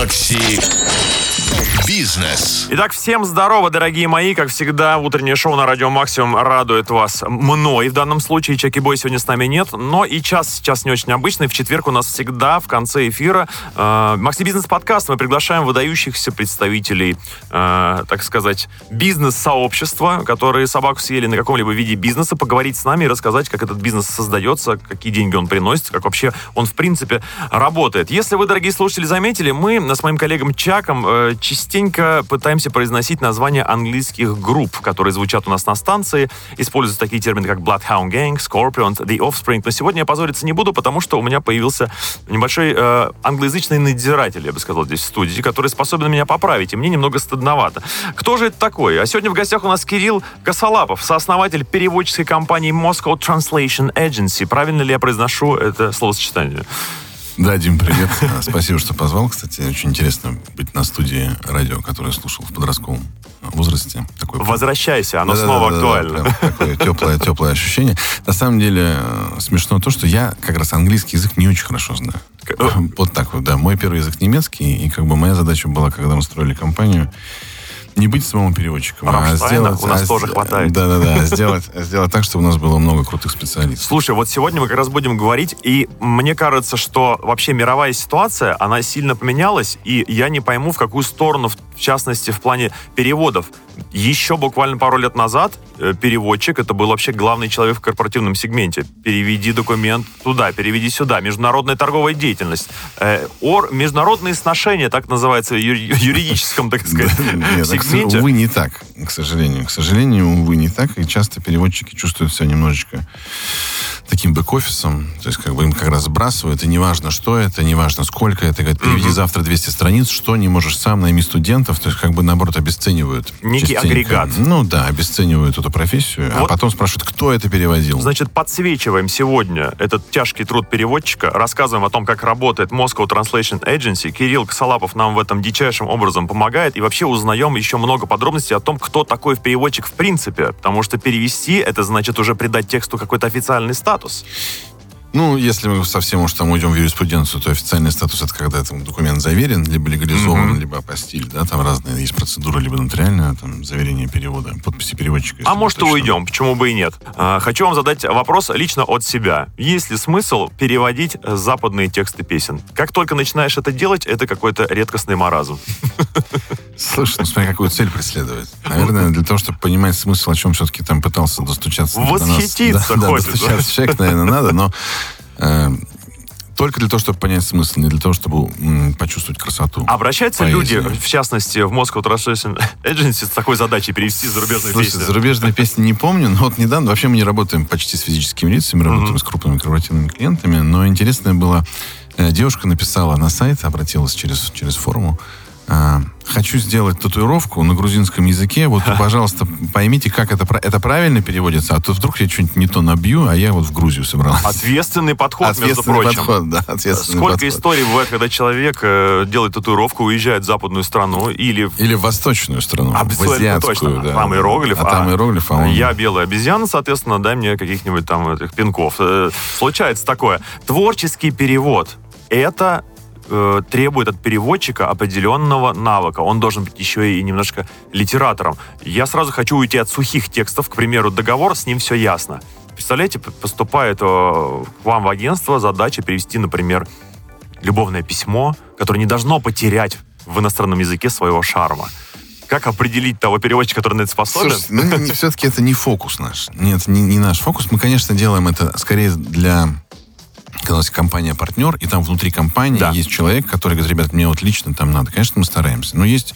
Макси Бизнес. Итак, всем здорово, дорогие мои. Как всегда, утреннее шоу на Радио Максимум радует вас мной. В данном случае Чеки Бой сегодня с нами нет, но и час сейчас не очень обычный. В четверг у нас всегда в конце эфира э, Макси Бизнес подкаст. Мы приглашаем выдающихся представителей, э, так сказать, бизнес-сообщества, которые собаку съели на каком-либо виде бизнеса, поговорить с нами и рассказать, как этот бизнес создается, какие деньги он приносит, как вообще он, в принципе, работает. Если вы, дорогие слушатели, заметили, мы с моим коллегом Чаком э, частенько пытаемся произносить названия английских групп, которые звучат у нас на станции. Используются такие термины, как Bloodhound Gang, Scorpions, The Offspring. Но сегодня я позориться не буду, потому что у меня появился небольшой э, англоязычный надзиратель, я бы сказал, здесь в студии, который способен меня поправить, и мне немного стыдновато. Кто же это такой? А сегодня в гостях у нас Кирилл Косолапов, сооснователь переводческой компании Moscow Translation Agency. Правильно ли я произношу это словосочетание? Да, Дим, привет. Спасибо, что позвал. Кстати, очень интересно быть на студии радио, которое слушал в подростковом возрасте. Такое... Возвращайся, оно да, снова да, актуально. Да, такое теплое, теплое ощущение. На самом деле, э, смешно то, что я как раз английский язык не очень хорошо знаю. Вот так вот, да. Мой первый язык немецкий, и как бы моя задача была, когда мы строили компанию, не быть самым переводчиком, а сделать... у нас а, тоже хватает. Да-да-да, сделать, сделать так, чтобы у нас было много крутых специалистов. Слушай, вот сегодня мы как раз будем говорить, и мне кажется, что вообще мировая ситуация, она сильно поменялась, и я не пойму, в какую сторону, в частности, в плане переводов. Еще буквально пару лет назад э, переводчик это был вообще главный человек в корпоративном сегменте. Переведи документ туда, переведи сюда. Международная торговая деятельность. Э, ор, международные сношения, так называется в юридическом, так сказать, сегменте. Увы, не так, к сожалению. К сожалению, увы, не так. И часто переводчики чувствуют себя немножечко таким бэк-офисом, то есть как бы им как раз сбрасывают, и неважно, что это, неважно, сколько это, говорят, переведи завтра 200 страниц, что не можешь сам, найми студентов, то есть как бы, наоборот, обесценивают. Некий частенько. агрегат. Ну да, обесценивают эту профессию, а вот. а потом спрашивают, кто это переводил. Значит, подсвечиваем сегодня этот тяжкий труд переводчика, рассказываем о том, как работает Moscow Translation Agency. Кирилл Косолапов нам в этом дичайшим образом помогает, и вообще узнаем еще много подробностей о том, кто такой переводчик в принципе, потому что перевести, это значит уже придать тексту какой-то официальный статус? Ну, если мы совсем уж там уйдем в юриспруденцию, то официальный статус это когда там документ заверен, либо легализован, mm-hmm. либо апостиль, да, там разные есть процедуры, либо нотариальная, там, заверение перевода, подписи переводчика. А может, и уйдем, почему бы и нет. А, хочу вам задать вопрос лично от себя. Есть ли смысл переводить западные тексты песен? Как только начинаешь это делать, это какой-то редкостный маразм. Слушай, ну смотри, какую цель преследовать. Наверное, для того, чтобы понимать смысл, о чем все-таки там пытался достучаться. Восхититься до нас. Да. Да, достучаться человек, наверное, надо, но только для того, чтобы понять смысл, не для того, чтобы м, почувствовать красоту. Обращаются поэзии. люди, в частности, в Moscow Translation Agency с такой задачей перевести зарубежные Слушайте, песни? зарубежные песни не помню, но вот недавно, вообще мы не работаем почти с физическими лицами, работаем mm-hmm. с крупными корпоративными клиентами, но интересное было, э, девушка написала на сайт, обратилась через, через форму, а, хочу сделать татуировку на грузинском языке, вот, пожалуйста, поймите, как это, это правильно переводится, а то вдруг я что-нибудь не то набью, а я вот в Грузию собрался. Ответственный подход, ответственный между прочим. Подход, да, ответственный Сколько подход. историй бывает, когда человек э, делает татуировку, уезжает в западную страну или... Или в восточную страну, Абсолютно в азиатскую. Точно. Да, там иероглиф. А, а там иероглиф, а он... Я белая обезьяна, соответственно, дай мне каких-нибудь там этих пинков. Э, случается такое. Творческий перевод — это э, требует от переводчика определенного навыка. Он должен быть еще и немножко литератором. Я сразу хочу уйти от сухих текстов. К примеру, договор, с ним все ясно. Представляете, поступает э, к вам в агентство задача перевести, например, любовное письмо, которое не должно потерять в иностранном языке своего шарма. Как определить того переводчика, который на это способен? Слушай, ну, все-таки это не фокус наш. Нет, не, не наш фокус. Мы, конечно, делаем это скорее для нас компания-партнер, и там внутри компании да. есть человек, который говорит, ребят, мне вот лично там надо. Конечно, мы стараемся. Но есть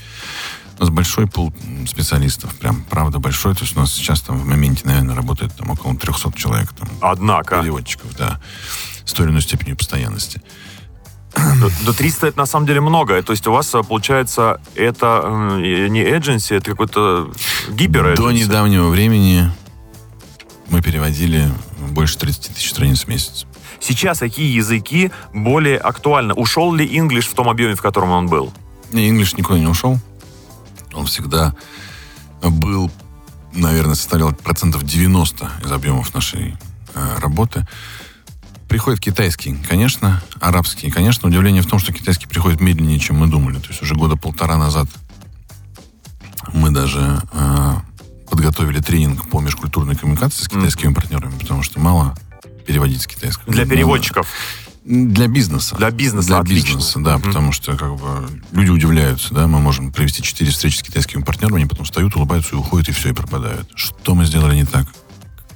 у нас большой пул специалистов, прям, правда, большой. То есть у нас сейчас там в моменте, наверное, работает там около 300 человек. Там, Однако. Переводчиков, да. С той или иной степенью постоянности. До 300 это на самом деле много. То есть у вас, получается, это не agency, это какой-то гипер До недавнего времени мы переводили больше 30 тысяч страниц в месяц. Сейчас какие языки более актуальны? Ушел ли English в том объеме, в котором он был? Не, English никуда не ушел. Он всегда был, наверное, составлял процентов 90 из объемов нашей э, работы. Приходит китайский, конечно, арабский. Конечно, удивление в том, что китайский приходит медленнее, чем мы думали. То есть уже года полтора назад мы даже э, подготовили тренинг по межкультурной коммуникации с китайскими партнерами, потому что мало переводить с китайского. Для Ну, переводчиков. Для бизнеса. Для бизнеса, Для отлично. бизнеса, да, потому что как бы люди удивляются, да, мы можем провести четыре встречи с китайскими партнерами, они потом встают, улыбаются и уходят, и все, и пропадают. Что мы сделали не так?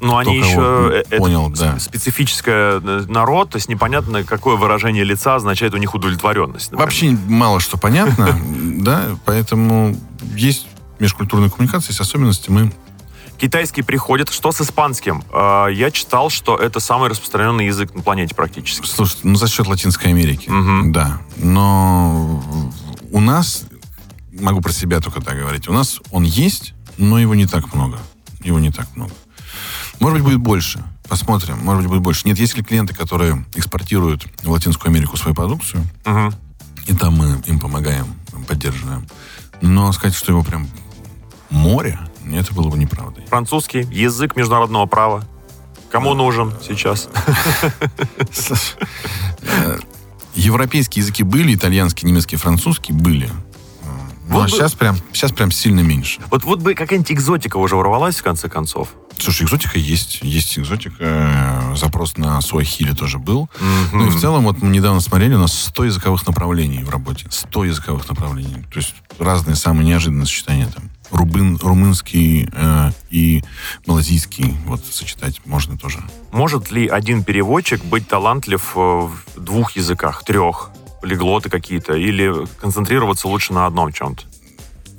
Но они еще... э, это понял, с- да. Специфическое э, народ, то есть непонятно, какое выражение лица означает у них удовлетворенность. например. Вообще мало что понятно, да, поэтому есть межкультурная коммуникация, есть особенности, мы Китайский приходит. Что с испанским? Э, Я читал, что это самый распространенный язык на планете практически. Слушайте, ну за счет Латинской Америки, Мгм. да. Но у нас, могу про себя только так говорить, у нас он есть, но его не так много. Его не так много. Может быть, будет больше. Посмотрим. Может быть, будет больше. Нет, есть ли клиенты, которые экспортируют в Латинскую Америку свою продукцию, Мгм. и там мы им помогаем, поддерживаем. Но сказать, что его прям море, это было бы неправдой. Французский, язык международного права. Кому нужен сейчас? Э, Европейские языки были, итальянский, немецкий, французский были. Ну, Вот а бы- сейчас прям, сейчас прям сильно меньше. Вот, вот бы какая-нибудь экзотика уже ворвалась, в конце концов. Слушай, экзотика есть. Есть экзотика. Э, Запрос на суахили тоже был. Ну и в целом, вот мы недавно смотрели, у нас 100 языковых направлений в работе. 100 языковых направлений. То есть разные самые неожиданные сочетания там. Рубын, румынский э, и малазийский вот сочетать можно тоже. Может ли один переводчик быть талантлив э, в двух языках, трех? Полиглоты какие-то? Или концентрироваться лучше на одном чем-то?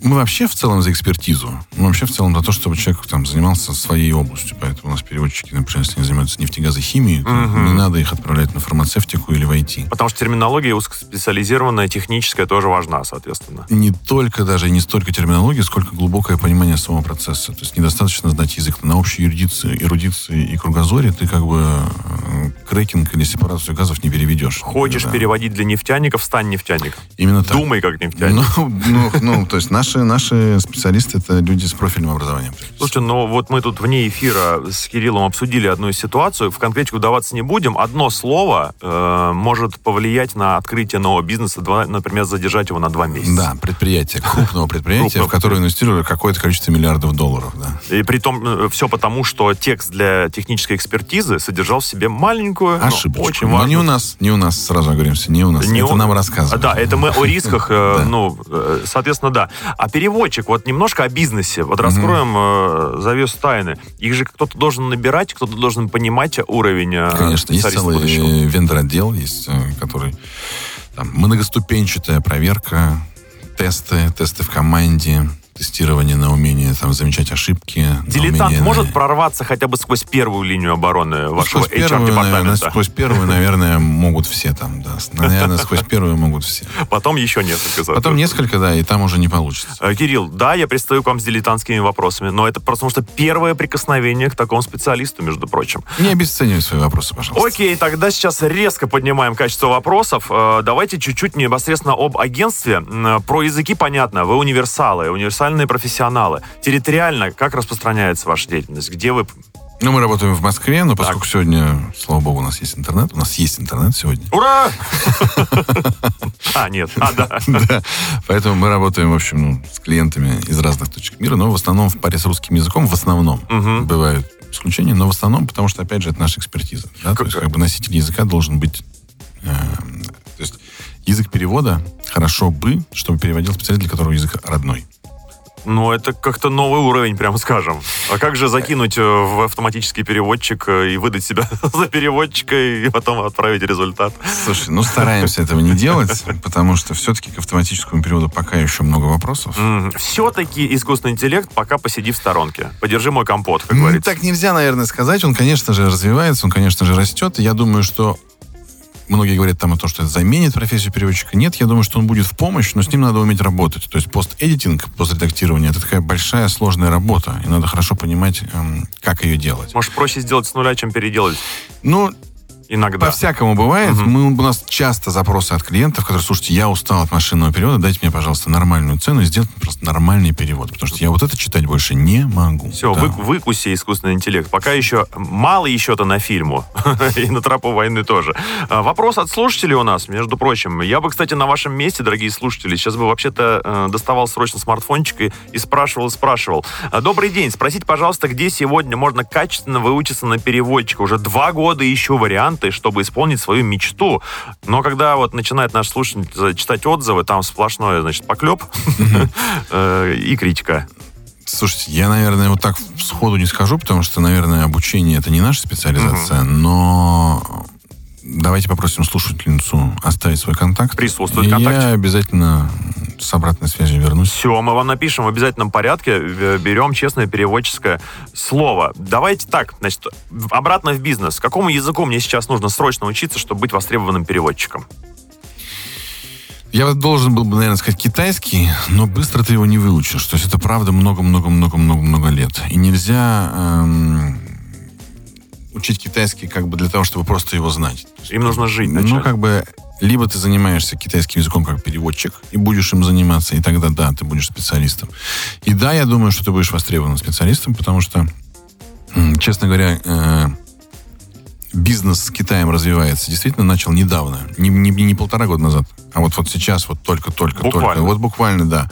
Мы вообще в целом за экспертизу. Мы вообще в целом за то, чтобы человек там занимался своей областью. Поэтому у нас переводчики, например, если они занимаются нефтегазохимией, Мгм. не надо их отправлять на фармацевтику или в IT. Потому что терминология узкоспециализированная, техническая тоже важна, соответственно. не только даже, не столько терминология, сколько глубокое понимание самого процесса. То есть недостаточно знать язык на общей эрудиции, эрудиции и кругозоре, ты как бы э, крекинг или сепарацию газов не переведешь. Хочешь Да. переводить для нефтяников, стань нефтяником. Именно так. Думай как нефтяник. Ну, ну, ну, то есть наши, наши специалисты это люди с профильным образованием. Слушайте, ну вот мы тут вне эфира с Кириллом обсудили одну ситуацию. В конкретику вдаваться не будем. Одно слово э, может повлиять на открытие нового бизнеса, два- например, задержать его на два месяца. Да, предприятие, крупного предприятия, в которое инвестировали какое-то количество миллиардов долларов. Да. И при том все потому, что текст для технической экспертизы содержал в себе маленькую, но Ошибочку. очень Но не важную у нас, не у нас, сразу оговоримся, не у нас. Не это у- нам рассказывают. Да, это мы о рисках, э, ну, э, соответственно, да. А переводчик, вот немножко о бизнесе. Вот раскроем э, завесу тайны. Их же кто-то должен набирать, кто-то должен понимать уровень э, Конечно, есть целый будущего. вендор-отдел, есть, э, который там, многоступенчатая проверка, тесты, тесты в команде, тестирование на умение там, замечать ошибки. Дилетант умение, может прорваться хотя бы сквозь первую линию обороны вашего первую, наверное, HR-департамента? сквозь первую, наверное, могут все там, да. Наверное, сквозь первую могут все. Потом еще несколько. Потом несколько, да, и там уже не получится. Э, Кирилл, да, я пристаю к вам с дилетантскими вопросами, но это потому что первое прикосновение к такому специалисту, между прочим. Не обесценивай свои вопросы, пожалуйста. Окей, тогда сейчас резко поднимаем качество вопросов. Э, Давайте чуть-чуть непосредственно об агентстве. Про языки понятно. Вы универсалы, универсальные профессионалы. Территориально как распространяется ваша деятельность? Где вы... Ну, мы работаем в Москве, но поскольку сегодня, слава богу, у нас есть интернет, у нас есть интернет сегодня. Ура! А, нет. А, да. Да, поэтому мы работаем, в общем, ну, с клиентами из разных точек мира, но в основном в паре с русским языком, в основном. Мгм. Бывают исключения, но в основном, потому что, опять же, это наша экспертиза. да, То есть, как бы носитель языка должен быть... э, то есть язык перевода хорошо бы, чтобы переводил специалист, для которого язык родной. Ну, это как-то новый уровень, прямо скажем. А как же закинуть э, в автоматический переводчик э, и выдать себя за переводчика и потом отправить результат? Слушай, ну стараемся этого не делать, потому что все-таки к автоматическому переводу пока еще много вопросов. Все-таки искусственный интеллект пока посиди в сторонке. Подержи мой компот, как Ну, говорится. Так нельзя, наверное, сказать. Он, конечно же, развивается, он, конечно же, растет. Я думаю, что многие говорят там о том, что это заменит профессию переводчика. Нет, я думаю, что он будет в помощь, но с ним надо уметь работать. То есть пост-эдитинг, постредактирование, это такая большая сложная работа. И надо хорошо понимать, эм, как ее делать. Может, проще сделать с нуля, чем переделать? Ну, Иногда. По-всякому бывает. Мы, у нас часто запросы от клиентов, которые, слушайте, я устал от машинного перевода, дайте мне, пожалуйста, нормальную цену и сделайте просто нормальный перевод, потому что я вот это читать больше не могу. Все, Да. вы, выкуси искусственный интеллект. Пока еще мало еще-то на фильму. И на тропу войны тоже. А, Вопрос от слушателей у нас, между прочим. Я бы, кстати, на вашем месте, дорогие слушатели, сейчас бы вообще-то э, доставал срочно смартфончик и, и спрашивал, и спрашивал. А, Добрый день. Спросите, пожалуйста, где сегодня можно качественно выучиться на переводчика? Уже два года ищу варианты, чтобы исполнить свою мечту. Но когда вот начинает наш слушатель читать отзывы, там сплошное, значит, поклеп э, и критика. Слушайте, я, наверное, вот так сходу не скажу, потому что, наверное, обучение это не наша специализация, но давайте попросим слушательницу оставить свой контакт. Присутствует и контакт. Я обязательно с обратной связью вернусь. Все, мы вам напишем в обязательном порядке, э, берем честное переводческое слово. Давайте так, значит, обратно в бизнес. Какому языку мне сейчас нужно срочно учиться, чтобы быть востребованным переводчиком? Я должен был бы, наверное, сказать китайский, но быстро ты его не выучишь. То есть это правда много-много-много-много-много лет. И нельзя эм, учить китайский как бы для того, чтобы просто его знать. Им нужно жить Ну, начать. как бы, либо ты занимаешься китайским языком как переводчик, и будешь им заниматься, и тогда, да, ты будешь специалистом. И да, я думаю, что ты будешь востребованным специалистом, потому что, честно говоря, э, бизнес с Китаем развивается. Действительно, начал недавно, не, не, не полтора года назад, а вот, вот сейчас, вот только-только, только. Вот буквально, да.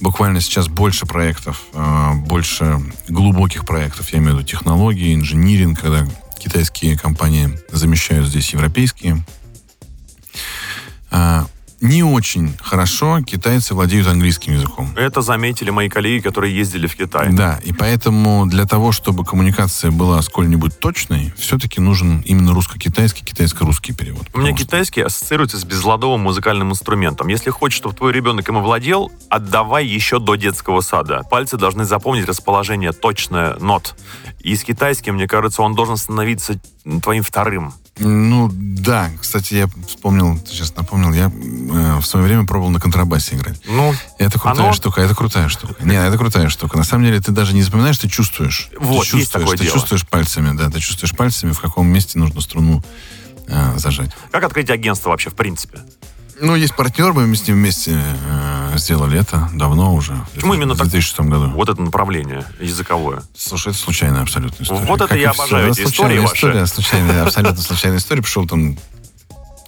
Буквально сейчас больше проектов, э, больше глубоких проектов, я имею в виду технологии, инжиниринг, когда китайские компании замещают здесь европейские. Не очень хорошо китайцы владеют английским языком. Это заметили мои коллеги, которые ездили в Китай. Да, и поэтому для того, чтобы коммуникация была сколь-нибудь точной, все-таки нужен именно русско-китайский, китайско-русский перевод. У меня что- китайский ассоциируется с безладовым музыкальным инструментом. Если хочешь, чтобы твой ребенок им овладел, отдавай еще до детского сада. Пальцы должны запомнить расположение точное нот. И с китайским, мне кажется, он должен становиться твоим вторым. Ну, да. Кстати, я вспомнил, сейчас напомнил, я э, в свое время пробовал на контрабасе играть. Ну, Это крутая Оно- штука, это крутая штука. Нет, это крутая штука. На самом деле ты даже не запоминаешь, ты чувствуешь. Вот, ты есть чувствуешь, такое ты дело. чувствуешь пальцами, да, ты чувствуешь пальцами, в каком месте нужно струну э, зажать. как открыть агентство вообще, в принципе? Ну, есть партнер, мы с ним вместе э, сделали это давно уже. Почему именно в так? 2006 году. Вот это направление языковое. Слушай, это случайная абсолютно история. Вот это Как и я всё. обожаю эти случайная истории ваши. история, случайная, абсолютно случайная история. Пришел там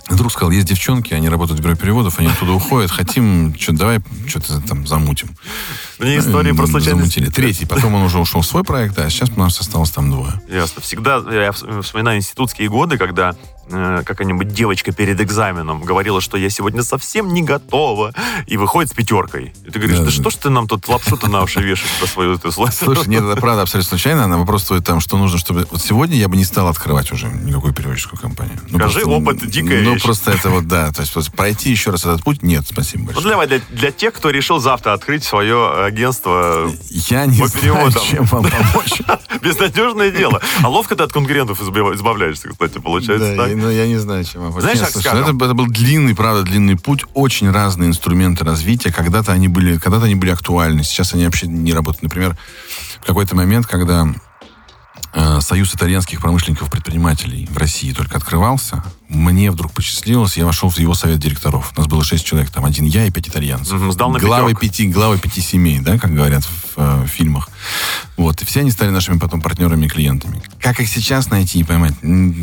Вдруг сказал, есть девчонки, они работают в бюро переводов, они оттуда уходят, хотим, что давай что-то там замутим. Мне истории про М, случайность. Замутили. Третий, потом он уже ушел в свой проект, а сейчас у нас осталось там двое. Ясно. Всегда я вс- вспоминаю институтские годы, когда э, какая-нибудь девочка перед экзаменом говорила, что я сегодня совсем не готова, и выходит с пятеркой. И ты говоришь, Да, да, да. что ж ты нам тут лапшу-то на уши вешаешь про свою эту? Слушай, нет, это правда абсолютно случайно. На вопрос твой там, что нужно, чтобы... Вот сегодня я бы не стал открывать уже никакую переводческую компанию. Ну, Скажи, опыт — дикая Ну, вещь. просто это вот, да. То есть вот пройти еще раз этот путь, нет, спасибо Ну, большое. для, для, тех, кто решил завтра открыть свое агентство, Я не по знаю, переводам. чем вам помочь. безнадежное дело. А ловко ты от конкурентов избав- избавляешься, кстати, получается Да, так. Ну, я не знаю, чем помочь. Знаешь, Нет, как слушай, скажем? это, это был длинный, правда, длинный путь. Очень разные инструменты развития. Когда-то они были, когда-то они были актуальны. Сейчас они вообще не работают. Например, в какой-то момент, когда э, Союз итальянских промышленников-предпринимателей в России только открывался, мне вдруг посчастливилось, я вошел в его совет директоров. У нас было шесть человек, там один я и пять итальянцев. Мгм, сдал на главы пяти, главы пяти семей, да, как говорят в э, фильмах. Вот. И все они стали нашими потом партнерами и клиентами. Как их сейчас найти и поймать?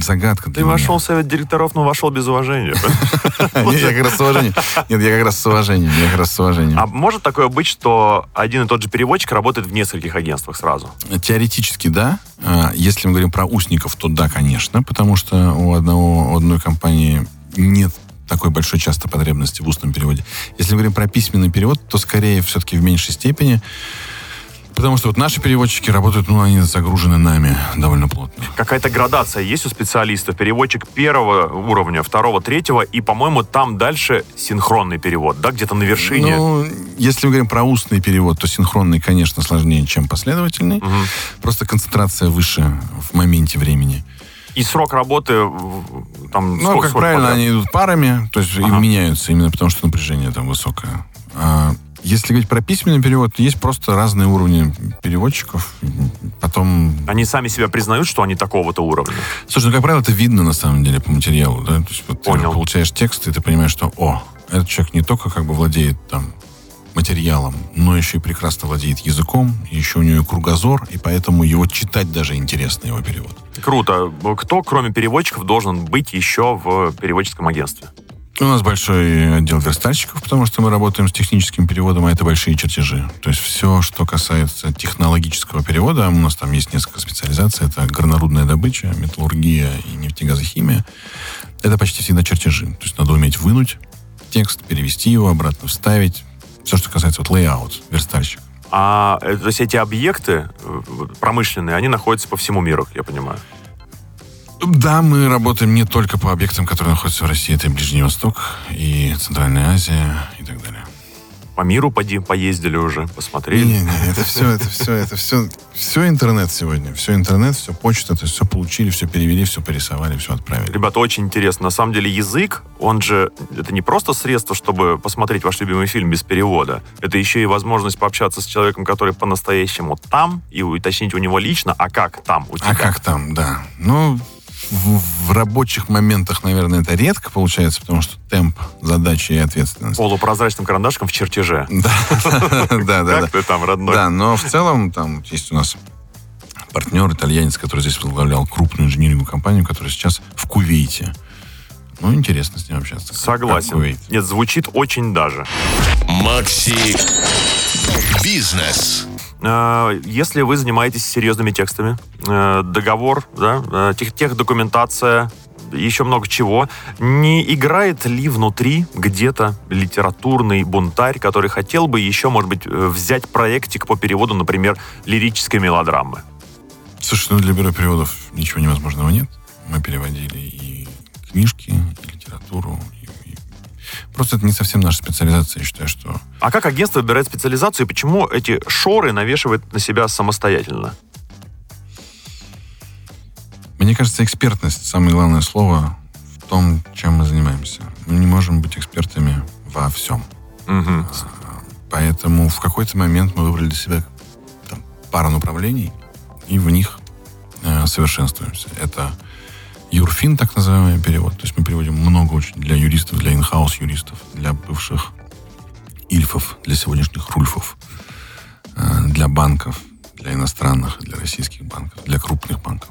Загадка Ты меня. вошел в совет директоров, но вошел без уважения. Нет, я как раз с уважением. Нет, я как раз с уважением. Я как раз с уважением. А может такое быть, что один и тот же переводчик работает в нескольких агентствах сразу? Теоретически, да. А, Если мы говорим про устников, то да, конечно, потому что у одного, у одной компании нет такой большой часто потребности в устном переводе. Если мы говорим про письменный перевод, то скорее все-таки в меньшей степени, потому что вот наши переводчики работают, ну, они загружены нами довольно плотно. Какая-то градация есть у специалистов? Переводчик первого уровня, второго, третьего, и, по-моему, там дальше синхронный перевод, да, где-то на вершине. Ну, если мы говорим про устный перевод, то синхронный, конечно, сложнее, чем последовательный. Просто концентрация выше в моменте времени. И срок работы там Ну, сколько- как сколько правильно, подряд? они идут парами, то есть Ага. и меняются именно потому, что напряжение там высокое. А если говорить про письменный перевод, есть просто разные уровни переводчиков. потом... Они сами себя признают, что они такого-то уровня? Слушай, ну, как правило, это видно, на самом деле, по материалу, да? То есть вот Понял. ты получаешь текст, и ты понимаешь, что, о, этот человек не только как бы владеет там материалом, но еще и прекрасно владеет языком, еще у него кругозор, и поэтому его читать даже интересно, его перевод. Круто. Кто, кроме переводчиков, должен быть еще в переводческом агентстве? У нас большой отдел верстальщиков, потому что мы работаем с техническим переводом, а это большие чертежи. То есть все, что касается технологического перевода, у нас там есть несколько специализаций. Это горнорудная добыча, металлургия и нефтегазохимия. Это почти всегда чертежи. То есть надо уметь вынуть текст, перевести его, обратно вставить. Все, что касается вот layout, верстальщик. А э, то есть эти объекты э, промышленные, они находятся по всему миру, я понимаю. Да, мы работаем не только по объектам, которые находятся в России. Это и Ближний Восток, и Центральная Азия, и так далее. По миру поди, поездили уже, посмотрели. Не-не, это все, это все, это все, все интернет сегодня. Все интернет, все почта, то есть все получили, все перевели, все порисовали, все отправили. Ребята, очень интересно. На самом деле язык, он же, это не просто средство, чтобы посмотреть ваш любимый фильм без перевода. Это еще и возможность пообщаться с человеком, который по-настоящему там, и уточнить у него лично, а как там у тебя. А как там, да. Ну, в, в рабочих моментах, наверное, это редко получается, потому что темп, задачи и ответственность. Полупрозрачным карандашком в чертеже. Да, да, да. Как ты там, родной? Да, но в целом там есть у нас партнер, итальянец, который здесь возглавлял крупную инжиниринговую компанию, которая сейчас в Кувейте. Ну, интересно с ним общаться. Согласен. Нет, звучит очень даже. Макси Бизнес. Э, Если вы занимаетесь серьезными текстами, э, договор, да, э, тех, техдокументация, еще много чего, не играет ли внутри где-то литературный бунтарь, который хотел бы еще, может быть, взять проектик по переводу, например, лирической мелодрамы? Слушай, ну для бюро переводов ничего невозможного нет. Мы переводили и книжки, и литературу. Просто это не совсем наша специализация. Я считаю, что А как агентство выбирает специализацию и почему эти шоры навешивает на себя самостоятельно? Мне кажется, экспертность самое главное слово в том, чем мы занимаемся. Мы не можем быть экспертами во всем. Мгм. Поэтому в какой-то момент мы выбрали для себя там, пару направлений и в них э, совершенствуемся. Это юрфин, так называемый перевод. То есть мы переводим много очень для юристов, для инхаус юристов, для бывших ильфов, для сегодняшних рульфов, э, для банков, для иностранных, для российских банков, для крупных банков.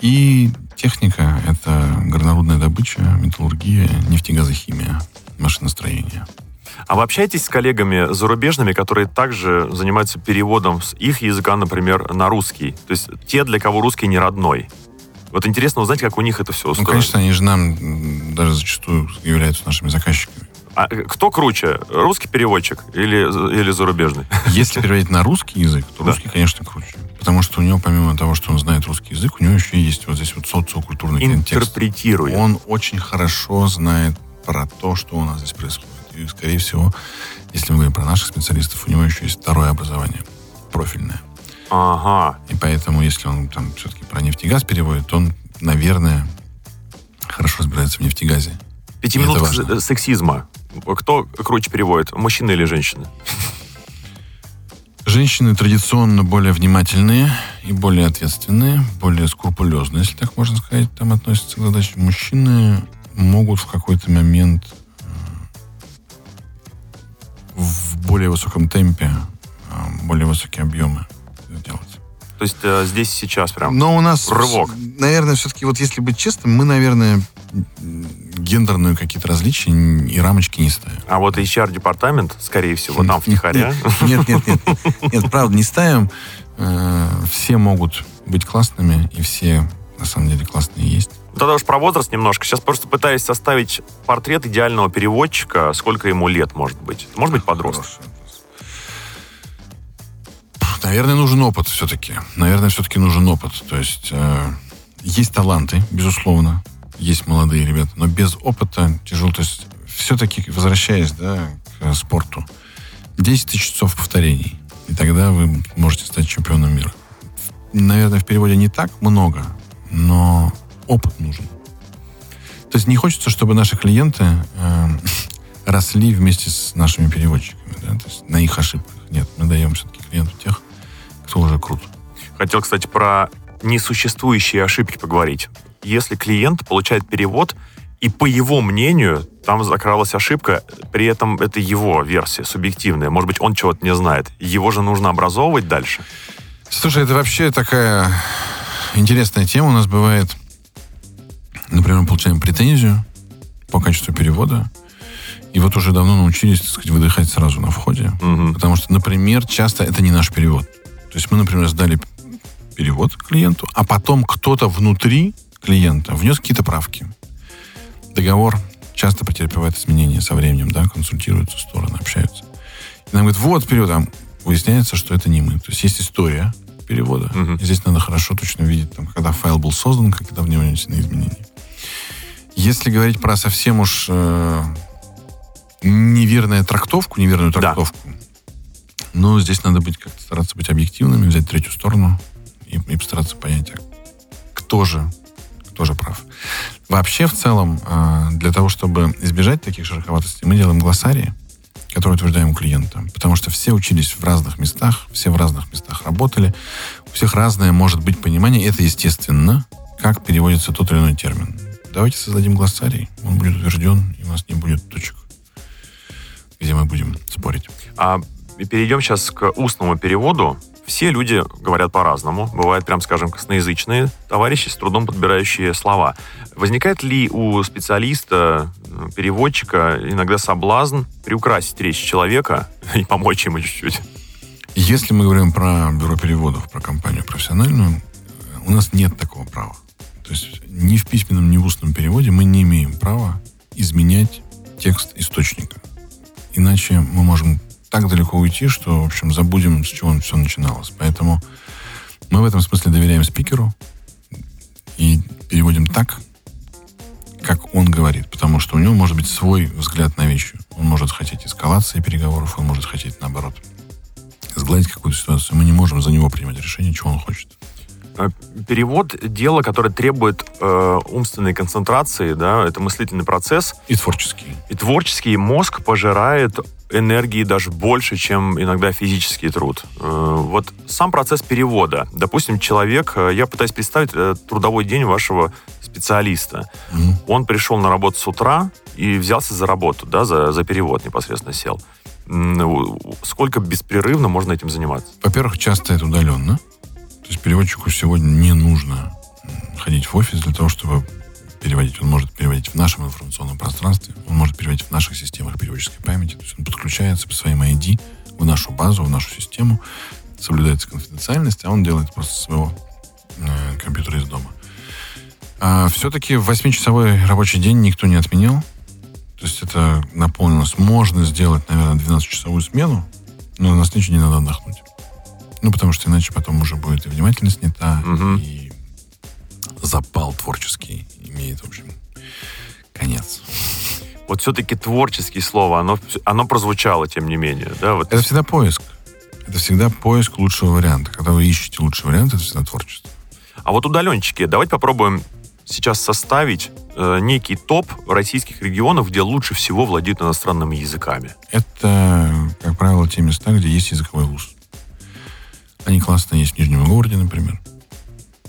И техника — это горнорудная добыча, металлургия, нефтегазохимия, машиностроение. А вы общаетесь с коллегами зарубежными, которые также занимаются переводом с их языка, например, на русский? То есть те, для кого русский не родной. Вот интересно узнать, как у них это все Ну, устроено. конечно, они же нам даже зачастую являются нашими заказчиками. А э, кто круче, русский переводчик или, или зарубежный? Если переводить на русский язык, то Да. русский, конечно, круче. Потому что у него, помимо того, что он знает русский язык, у него еще есть вот здесь вот социокультурный контекст. Интерпретирует. Он очень хорошо знает про то, что у нас здесь происходит. И, скорее всего, если мы говорим про наших специалистов, у него еще есть второе образование, профильное. Ага. И поэтому, если он там все-таки про нефтегаз переводит, то он, наверное, хорошо разбирается в нефтегазе. Пяти И минут важно. сексизма. Кто круче переводит, мужчина или женщина? Женщины традиционно более внимательные и более ответственные, более скрупулезные, если так можно сказать, там относятся к задаче. Мужчины могут в какой-то момент э, в более высоком темпе, э, более высокие объемы делать. То есть э, здесь сейчас прям. Но у нас, Рывок. наверное, все-таки, вот если быть честным, мы, наверное, м, гендерные какие-то различия и рамочки не ставим. А вот HR-департамент, скорее всего, там втихаря. Нет, нет, нет. Нет, правда, не ставим. Э, Все могут быть классными, и все, на самом деле, классные есть. Тогда уж про возраст немножко. Сейчас просто пытаюсь составить портрет идеального переводчика. Сколько ему лет, может быть? Может быть, подросток? Наверное, нужен опыт все-таки. Наверное, все-таки нужен опыт. То есть э, есть таланты, безусловно. Есть молодые ребята. Но без опыта тяжело. То есть все-таки, возвращаясь да, к спорту, 10 тысяч часов повторений. И тогда вы можете стать чемпионом мира. Наверное, в переводе не так много, но опыт нужен. То есть не хочется, чтобы наши клиенты э, росли вместе с нашими переводчиками. да, то есть на их ошибках. Нет, мы даем все-таки клиенту тех, кто уже крут. Хотел, кстати, про несуществующие ошибки поговорить. Если клиент получает перевод, и по его мнению там закралась ошибка, при этом это его версия, субъективная. Может быть, он чего-то не знает. Его же нужно образовывать дальше. Слушай, это вообще такая интересная тема. У нас бывает, например, мы получаем претензию по качеству перевода, и вот уже давно научились, так сказать, выдыхать сразу на входе. Мгм. Потому что, например, часто это не наш перевод. То есть мы, например, сдали перевод клиенту, а потом кто-то внутри клиента внес какие-то правки. Договор часто претерпевает изменения со временем, да, консультируются стороны, общаются. И нам говорят, вот перевод, а выясняется, что это не мы. То есть есть история перевода. Мгм. И здесь надо хорошо точно видеть, там, когда файл был создан, когда в него внесены изменения. Если говорить про совсем уж э, неверную трактовку, неверную Да. Ну, здесь надо быть как-то стараться быть объективными, взять третью сторону и, и постараться понять, кто же, кто же прав. Вообще, в целом, э, для того, чтобы избежать таких шероховатостей, мы делаем глоссарии, которые утверждаем у клиента. Потому что все учились в разных местах, все в разных местах работали. У всех разное может быть понимание. Это естественно, как переводится тот или иной термин. Давайте создадим глоссарий, он будет утвержден, и у нас не будет точек, где мы будем спорить. А перейдем сейчас к устному переводу. Все люди говорят по-разному. Бывают, прям скажем, косноязычные товарищи, с трудом подбирающие слова. Возникает ли у специалиста, э, переводчика иногда соблазн приукрасить речь человека и помочь ему чуть-чуть? Если мы говорим про бюро переводов, про компанию профессиональную, у нас нет такого права. То есть ни в письменном, ни в устном переводе мы не имеем права изменять текст источника. Иначе мы можем так далеко уйти, что, в общем, забудем, с чего все начиналось. Поэтому мы в этом смысле доверяем спикеру и переводим так, как он говорит, потому что у него может быть свой взгляд на вещи. Он может хотеть эскалации переговоров, он может хотеть наоборот сгладить какую-то ситуацию. Мы не можем за него принимать решение, чего он хочет. Э, Перевод — дело, которое требует э, умственной концентрации, да, это мыслительный процесс, И творческие. и творческий мозг пожирает энергии даже больше, чем иногда физический труд. Э, Вот сам процесс перевода. Допустим, человек, э, я пытаюсь представить э, трудовой день вашего специалиста. Мгм. Он пришел на работу с утра и взялся за работу, да, за, за перевод непосредственно сел. Сколько беспрерывно можно этим заниматься? Во-первых, часто это удаленно. То есть переводчику сегодня не нужно ходить в офис для того, чтобы переводить. Он может переводить в нашем информационном пространстве, он может переводить в наших системах переводческой памяти. То есть он подключается по своим ID в нашу базу, в нашу систему, соблюдается конфиденциальность, а он делает просто своего э, компьютера из дома. А все-таки 8-часовой рабочий день никто не отменял. То есть это наполнилось. Можно сделать, наверное, 12-часовую смену, но на следующий день надо отдохнуть. Ну, потому что иначе потом уже будет и внимательность не та, Мгм. и запал творческий имеет, в общем, конец. Вот все-таки творческие слова, оно, оно прозвучало, тем не менее. Да? Вот Это всегда поиск. Это всегда поиск лучшего варианта. Когда вы ищете лучший вариант, это всегда творчество. А вот удаленщики, давайте попробуем сейчас составить э, некий топ российских регионов, где лучше всего владеют иностранными языками. Это, как правило, те места, где есть языковой вуз. Они классно есть в Нижнем Новгороде, например.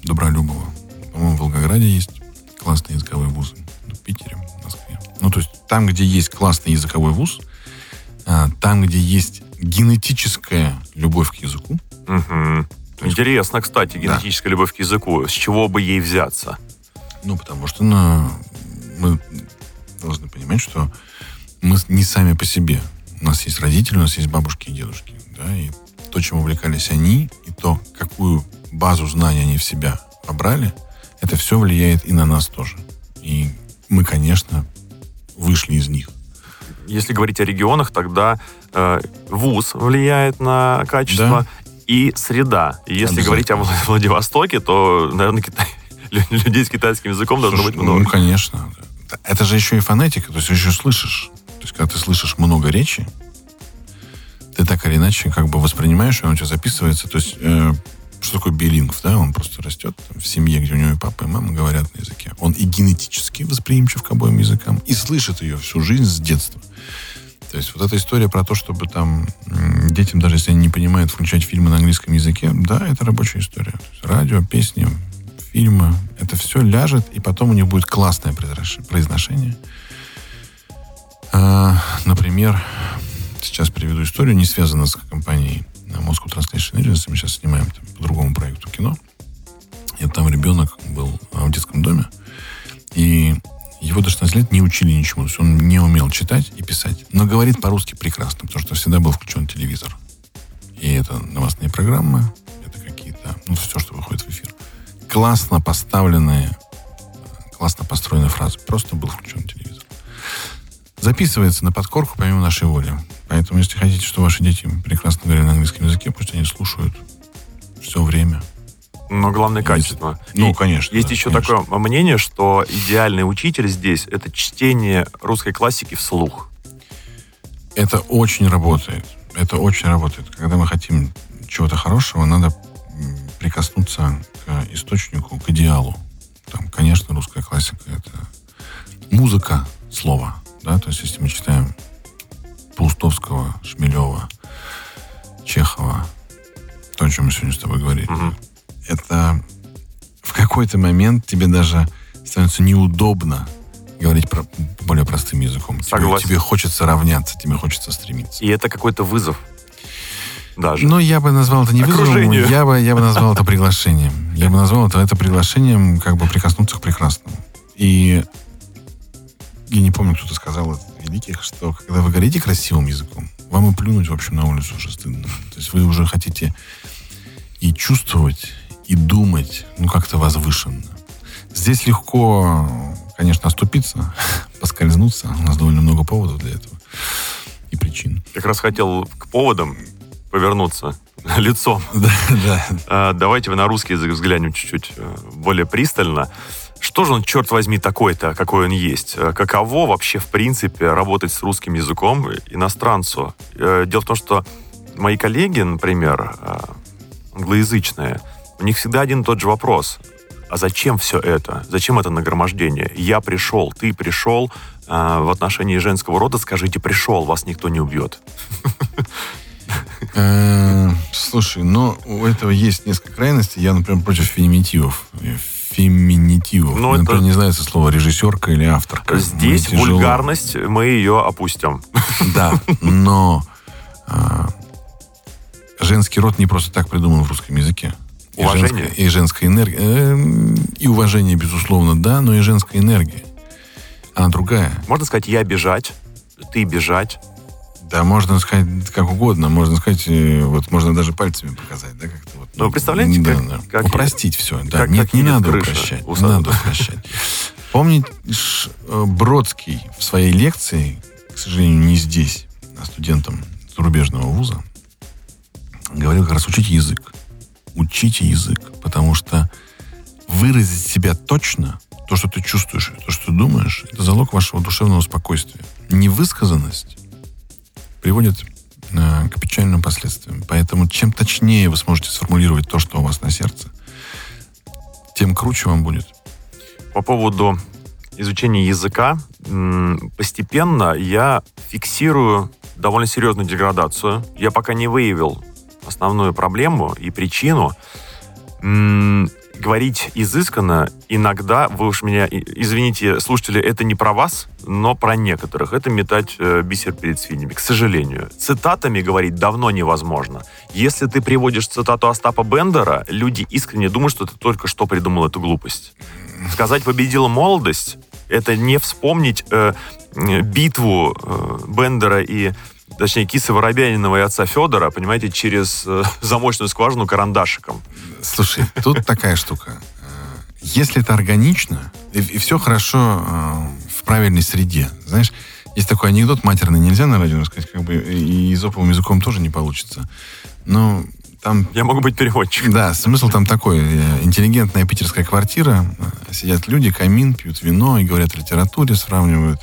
Добролюбово. По-моему, в Волгограде есть классные языковые вузы. В Питере, в Москве. Ну, то есть там, где есть классный языковой вуз, а, там, где есть генетическая любовь к языку, есть- Интересно, кстати, генетическая любовь к языку. С чего бы ей взяться? Ну, потому что ну, мы должны понимать, что мы не сами по себе. У нас есть родители, у нас есть бабушки и дедушки. Да, и то, чем увлекались они, и то, какую базу знаний они в себя побрали, это все влияет и на нас тоже. И мы, конечно, вышли из них. Если говорить о регионах, тогда э, вуз влияет на качество и среда. И если говорить о Вла- Владивостоке, то, наверное, Китай- лю- людей с китайским языком должно Слушай, быть много. Ну, конечно. Это же еще и фонетика, то есть еще слышишь. То есть, когда ты слышишь много речи, ты так или иначе как бы воспринимаешь, и он у тебя записывается. То есть, э, что такое билингв, да? Он просто растет в семье, где у него и папа, и мама говорят на языке. Он и генетически восприимчив к обоим языкам, и слышит ее всю жизнь с детства. То есть вот эта история про то, чтобы там детям, даже если они не понимают, включать фильмы на английском языке, да, это рабочая история. Радио, песни, фильмы, это все ляжет, и потом у них будет классное произнош- произношение. А, например, сейчас приведу историю, не связанную с компанией Moscow Translation Agency. Мы сейчас снимаем там по другому проекту кино. И там ребенок был а, в детском доме. И его до 16 лет не учили ничему. То есть он не умел читать и писать. Но говорит по-русски прекрасно, потому что всегда был включен телевизор. И это новостные программы, это какие-то, ну, все, что выходит в эфир. Классно поставленные, классно построенные фразы. Просто был включен телевизор. Записывается на подкорку помимо нашей воли. Поэтому, если хотите, что ваши дети прекрасно говорят на английском языке, пусть они слушают все время. Но главное качество. Ну, И конечно, Есть да, еще конечно. такое мнение, что идеальный учитель здесь это чтение русской классики вслух. Это очень работает. Это очень работает. Когда мы хотим чего-то хорошего, надо прикоснуться к источнику, к идеалу. Там, конечно, русская классика — это музыка слова. Да? То есть, если мы читаем Шмелева, Чехова, то, о чем мы сегодня с тобой говорили, Мгм. это в какой-то момент тебе даже становится неудобно говорить про, более простым языком. Тебе- Согласен. тебе хочется равняться, тебе хочется стремиться. И это какой-то вызов. Даже. Ну, я бы назвал это не вызовом, я бы, я бы назвал это приглашением. Я бы назвал это, это приглашением как бы прикоснуться к прекрасному. И я не помню, кто-то сказал из великих, что когда вы говорите красивым языком, вам и плюнуть, в общем, на улицу уже стыдно. То есть вы уже хотите и чувствовать, и думать, ну, как-то возвышенно. Здесь легко, конечно, оступиться, поскользнуться. У нас довольно много поводов для этого и причин. Как раз хотел к поводам повернуться лицом. Да, да. А, Давайте вы на русский язык взглянем чуть-чуть э, более пристально. Что же он, черт возьми, такой-то, какой он есть? Э, Каково вообще, в принципе, работать с русским языком иностранцу? Э, Дело в том, что мои коллеги, например, э, англоязычные, у них всегда один и тот же вопрос. А зачем все это? Зачем это нагромождение? Я пришел, ты пришел. В отношении женского рода скажите «пришел», вас никто не убьет. Слушай, но у этого есть несколько крайностей. Я, например, против феминитивов. Феминитивов. Ну, Мне, например, это- не знается слово режиссерка или авторка. Здесь Мне тяжело. вульгарность, мы ее опустим. Да, но а, женский род не просто так придуман в русском языке. И Уважение. женская- И женская энергия. эм, И уважение, безусловно, да, но и женская энергия. Она другая. Можно сказать «я бежать», «ты бежать». Да, можно сказать как угодно. Можно сказать, э, вот можно даже пальцами показать, да, как-то вот. Ну, представляете, да, как- да. как- Упростить все. Да, как- нет, как не надо крыша упрощать. Не надо упрощать. Помнишь, э, Бродский в своей лекции, к сожалению, не здесь, а студентам зарубежного вуза, говорил как раз учите язык. Учите язык, потому что выразить себя точно, то, что ты чувствуешь, то, что ты думаешь, это залог вашего душевного спокойствия. Невысказанность приводит к печальным последствиям. Поэтому чем точнее вы сможете сформулировать то, что у вас на сердце, тем круче вам будет. По поводу изучения языка, постепенно я фиксирую довольно серьезную деградацию. Я пока не выявил основную проблему и причину. Говорить изысканно иногда, вы уж меня извините, слушатели, это не про вас, но про некоторых. Это метать э, бисер перед свиньями, к сожалению. Цитатами говорить давно невозможно. Если ты приводишь цитату Остапа Бендера, люди искренне думают, что ты только что придумал эту глупость. Сказать «победила молодость» — это не вспомнить э, битву э, Бендера и точнее, Кисы Воробьянинова и отца Федора, понимаете, через э, замочную скважину карандашиком. Слушай, тут такая штука. Э, Если это органично, и, все хорошо э, в правильной среде. Знаешь, есть такой анекдот матерный, нельзя на радио рассказать, как бы и изоповым языком тоже не получится. Но там Я могу быть переводчиком. Да, смысл там такой. э, Интеллигентная питерская квартира. э, Сидят люди, камин, пьют вино и говорят о литературе, сравнивают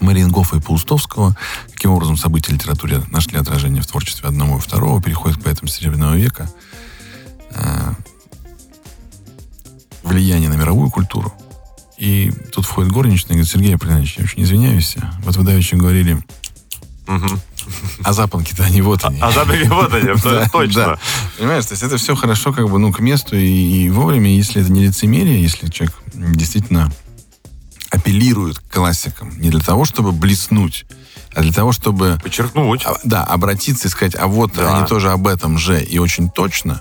Мариенгофа и Паустовского. Каким образом события в литературе нашли отражение в творчестве одного и второго, переходят к поэтам Серебряного века. Э, Влияние на мировую культуру. И тут входит горничная и говорит, Сергей Аполлинович, я очень извиняюсь. Вот вы давеча говорили А запонки-то они вот они. А запонки вот они, Да, точно. да. Понимаешь, то есть это все хорошо как бы, ну, к месту и, и вовремя, если это не лицемерие, если человек действительно апеллирует к классикам не для того, чтобы блеснуть, а для того, чтобы Подчеркнуть. а, да, обратиться и сказать, а вот Да. они тоже об этом же и очень точно,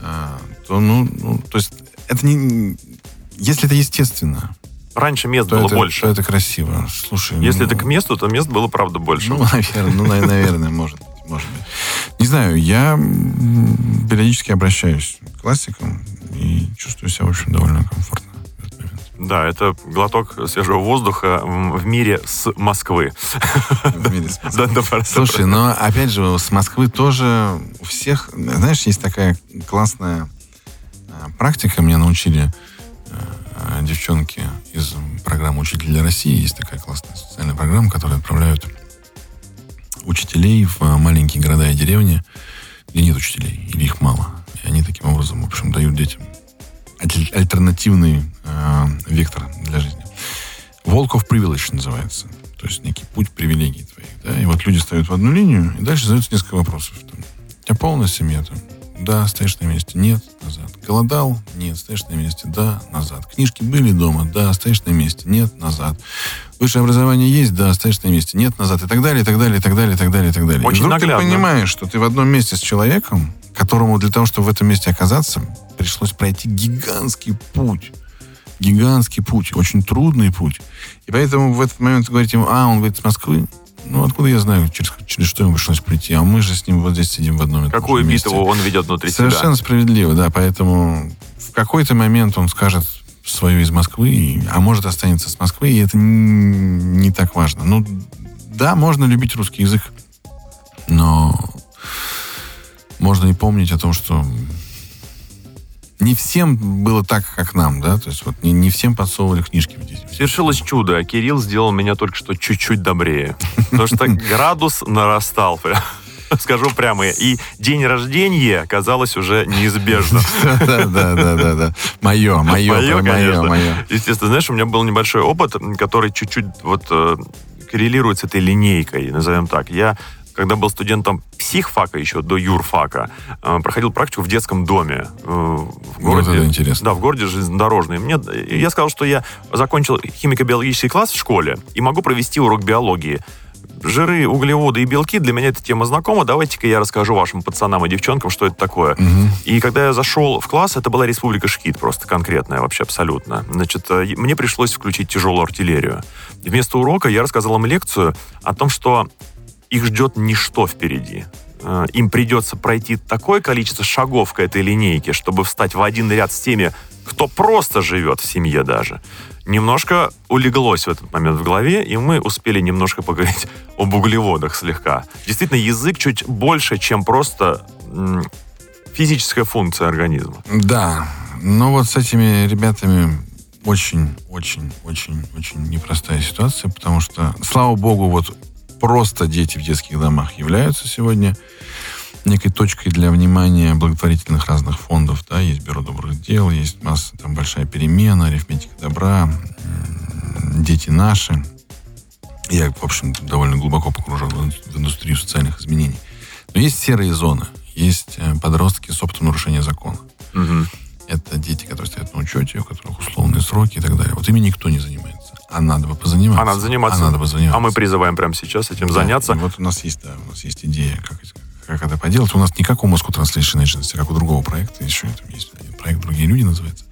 а, то, ну, ну, то есть это не... Если это естественно, Раньше мест то было это, больше. то это красиво. Слушай, Если ну, это к месту, то мест было, правда, больше. Ну, наверное, ну, на- наверное, может быть, может быть. Не знаю, я периодически обращаюсь к классикам и чувствую себя, в общем, довольно комфортно. Да, это глоток свежего воздуха в мире с Москвы. В мире с. Слушай, но опять же, с Москвы тоже у всех, знаешь, есть такая классная а, практика, меня научили а, девчонки из программы «Учитель для России». Есть такая классная социальная программа, которая отправляют учителей в маленькие города и деревни, где нет учителей, или их мало. И они таким образом, в общем, дают детям аль- альтернативный а, вектор для жизни. Волков Privilege называется. То есть некий путь привилегий твоих. Да? И вот люди ставят в одну линию, и дальше задаются несколько вопросов. Там, у тебя полная семья? Там, да, стоишь на месте. Нет, назад. Голодал? Нет, стоишь на месте. Да, назад. Книжки были дома? Да, стоишь на месте. Нет, назад. Высшее образование есть? Да, стоишь на месте. Нет, назад. И так далее, и так далее, и так далее, и так далее, и так далее. Очень и вдруг наглядно. ты понимаешь, что ты в одном месте с человеком, которому для того, чтобы в этом месте оказаться, пришлось пройти гигантский путь гигантский путь, очень трудный путь. И поэтому в этот момент говорить ему, а, он говорит, с Москвы. Ну, откуда я знаю, через, через что ему пришлось прийти? А мы же с ним вот здесь сидим в одном и том Какую месте. битву он ведет внутри Совершенно себя. справедливо, да. Поэтому в какой-то момент он скажет свое из Москвы, а может останется с Москвы, и это не так важно. Ну, да, можно любить русский язык, но можно и помнить о том, что не всем было так, как нам, да, то есть вот не, не всем подсовывали книжки в детстве. Свершилось чудо, а Кирилл сделал меня только что чуть-чуть добрее. Потому что градус нарастал. прям. Скажу прямо. И день рождения казалось уже неизбежно. Да, да, да, да, да. Мое, мое, мое, конечно. мое. Естественно, знаешь, у меня был небольшой опыт, который чуть-чуть вот э, коррелирует с этой линейкой, назовем так. Я когда был студентом психфака еще до юрфака, э, проходил практику в детском доме э, в городе. это интересно. Да, в городе железнодорожный. Мне, я сказал, что я закончил химико-биологический класс в школе и могу провести урок биологии. Жиры, углеводы и белки, для меня эта тема знакома. Давайте-ка я расскажу вашим пацанам и девчонкам, что это такое. И когда я зашел в класс, это была республика Шкит, просто конкретная, вообще абсолютно. Значит, э, мне пришлось включить тяжелую артиллерию. Вместо урока я рассказал им лекцию о том, что их ждет ничто впереди. Э, Им придется пройти такое количество шагов к этой линейке, чтобы встать в один ряд с теми, кто просто живет в семье даже. Немножко улеглось в этот момент в голове, и мы успели немножко поговорить об углеводах слегка. Действительно, язык чуть больше, чем просто физическая функция организма. Да, но вот с этими ребятами очень, очень, очень, очень непростая ситуация, потому что, слава богу, вот просто дети в детских домах являются сегодня некой точкой для внимания благотворительных разных фондов, да, есть Бюро добрых дел, есть масса, там большая перемена, арифметика добра, дети наши. Я, в общем, довольно глубоко погружен в ин- в индустрию социальных изменений. Но есть серые зоны, есть э, подростки с опытом нарушения закона. Мгм. Это дети, которые стоят на учете, у которых условные сроки и так далее. Вот ими никто не занимается. А надо бы позаниматься. А надо заниматься. А надо бы заниматься. А мы призываем прямо сейчас этим Да, заняться. и вот у нас есть, да, у нас есть идея, как, это- как это поделать. У нас не как у Moscow Translation Agency, как у другого проекта. Еще там есть один проект «Другие люди» называется.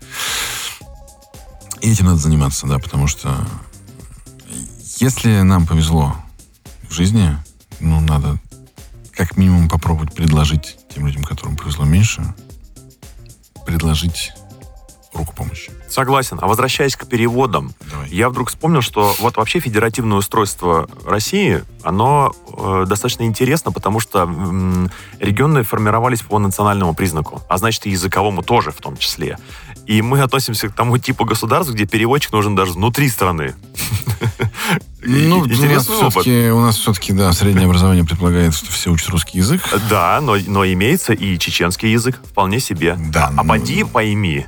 И этим надо заниматься, да, потому что если нам повезло в жизни, ну, надо как минимум попробовать предложить тем людям, которым повезло меньше, предложить руку помощи. Согласен. А возвращаясь к переводам, Давай. я вдруг вспомнил, что вот вообще федеративное устройство России, оно э, достаточно интересно, потому что м, регионы формировались по национальному признаку, а значит и языковому тоже в том числе. И мы относимся к тому типу государств, где переводчик нужен даже внутри страны. Ну, у нас Интересный опыт. все-таки, у нас все-таки, да, среднее образование предполагает, что все учат русский язык. Да, но, но имеется и чеченский язык вполне себе. Да, А ну- поди пойми,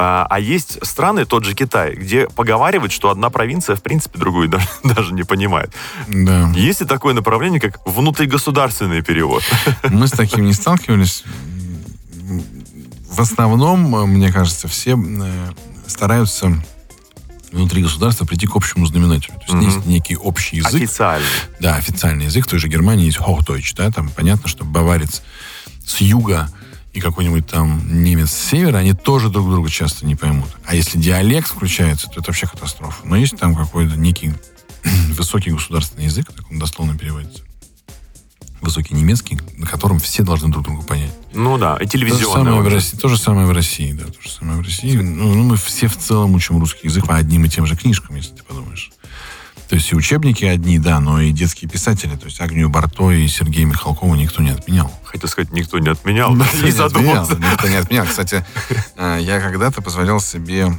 А, а есть страны, тот же Китай, где поговаривают, что одна провинция, в принципе, другую даже, даже не понимает. Да. Есть ли такое направление, как внутригосударственный перевод? Мы с таким не сталкивались. В основном, мне кажется, все э, стараются внутри государства прийти к общему знаменателю. То есть Мгм. есть некий общий язык. Официально. Да, официальный язык. В той же Германии есть Hochdeutsch, да, там понятно, что баварец с юга и какой-нибудь там немец с севера, они тоже друг друга часто не поймут. А если диалект включается, то это вообще катастрофа. Но есть там какой-то некий высокий государственный язык, так он дословно переводится. Высокий немецкий, на котором все должны друг друга понять. Ну да, и То же, телевизионный. самое в. России, то же самое в России, да, то же самое в России. Ну, ну, мы все в целом учим русский язык по одним и тем же книжкам, если ты подумаешь. То есть и учебники одни, да, но и детские писатели, то есть Агнию Барто и Сергея Михалкова никто не отменял. Хотел сказать, никто не отменял. Никто Не не отменял, задумался. никто не отменял. Кстати, э, я когда-то позволял себе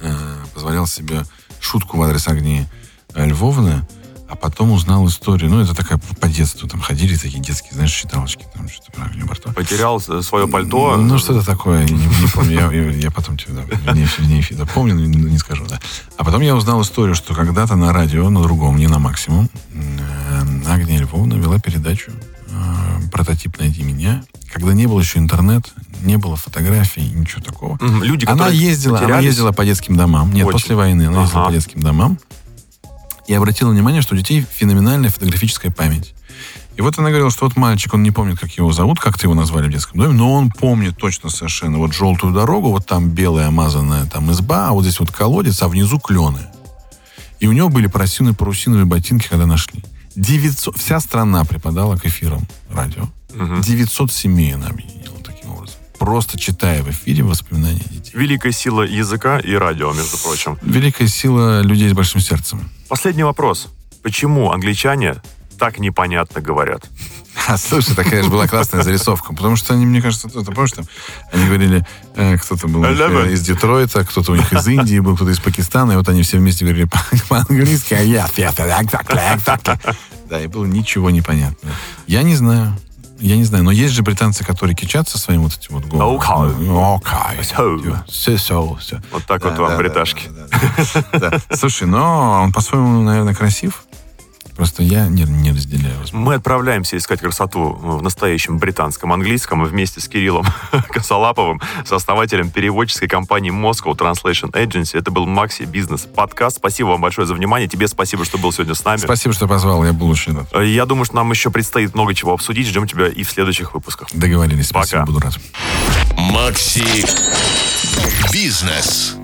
э, позволял себе шутку в адрес Агнии Львовны, а потом узнал историю. Ну, это такая по детству. Там ходили такие детские, знаешь, считалочки, там что-то Барто. Потерял свое пальто. Ну, что-то такое, не, не помню. Я, я- потом тебе, да, эфира помню, но не, не скажу, да. А потом я узнал историю, что когда-то на радио, на другом, не на максимум, э, Агния Львовна вела передачу э, «Прототип найди меня», когда не было еще интернет, не было фотографий, ничего такого. Люди, Она ездила, она потерялись. ездила по детским домам. Нет, Очень. после войны она ездила Ага. по детским домам. И обратила внимание, что у детей феноменальная фотографическая память. И вот она говорила, что вот мальчик, он не помнит, как его зовут, как-то его назвали в детском доме, но он помнит точно совершенно вот желтую дорогу, вот там белая мазанная там изба, а вот здесь вот колодец, а внизу клены. И у него были парусиновые, парусиновые ботинки, когда нашли. 900, вся страна преподала к эфирам радио. Мгм. 900 семей она объединила. Просто читая в эфире воспоминания детей. Великая сила языка и радио, между прочим. Великая сила людей с большим сердцем. Последний вопрос. Почему англичане так непонятно говорят? А, слушай, такая же была классная зарисовка. Потому что они, мне кажется, ты помнишь, там, они говорили, э, кто-то был них, э, из Детройта, кто-то у них из Индии был, кто-то из Пакистана, и вот они все вместе говорили по- по-английски, а я... Да, и было ничего непонятно. Я не знаю. Я не знаю, но есть же британцы, которые кичатся своим вот этим вот голосом. Окей. So. Все, все, все. Вот так вот вам, бриташки. Да. Слушай, но он по-своему, наверное, красив. Просто я не, не разделяю. возможно. Мы отправляемся искать красоту в настоящем британском английском вместе с Кириллом Косолаповым, сооснователем переводческой компании Moscow Translation Agency. Это был Макси Бизнес подкаст. Спасибо вам большое за внимание. Тебе спасибо, что был сегодня с нами. Спасибо, что позвал. Я был очень рад. Э, Я думаю, что нам еще предстоит много чего обсудить. Ждем тебя и в следующих выпусках. Договорились. Спасибо, Пока. буду рад. Макси Бизнес.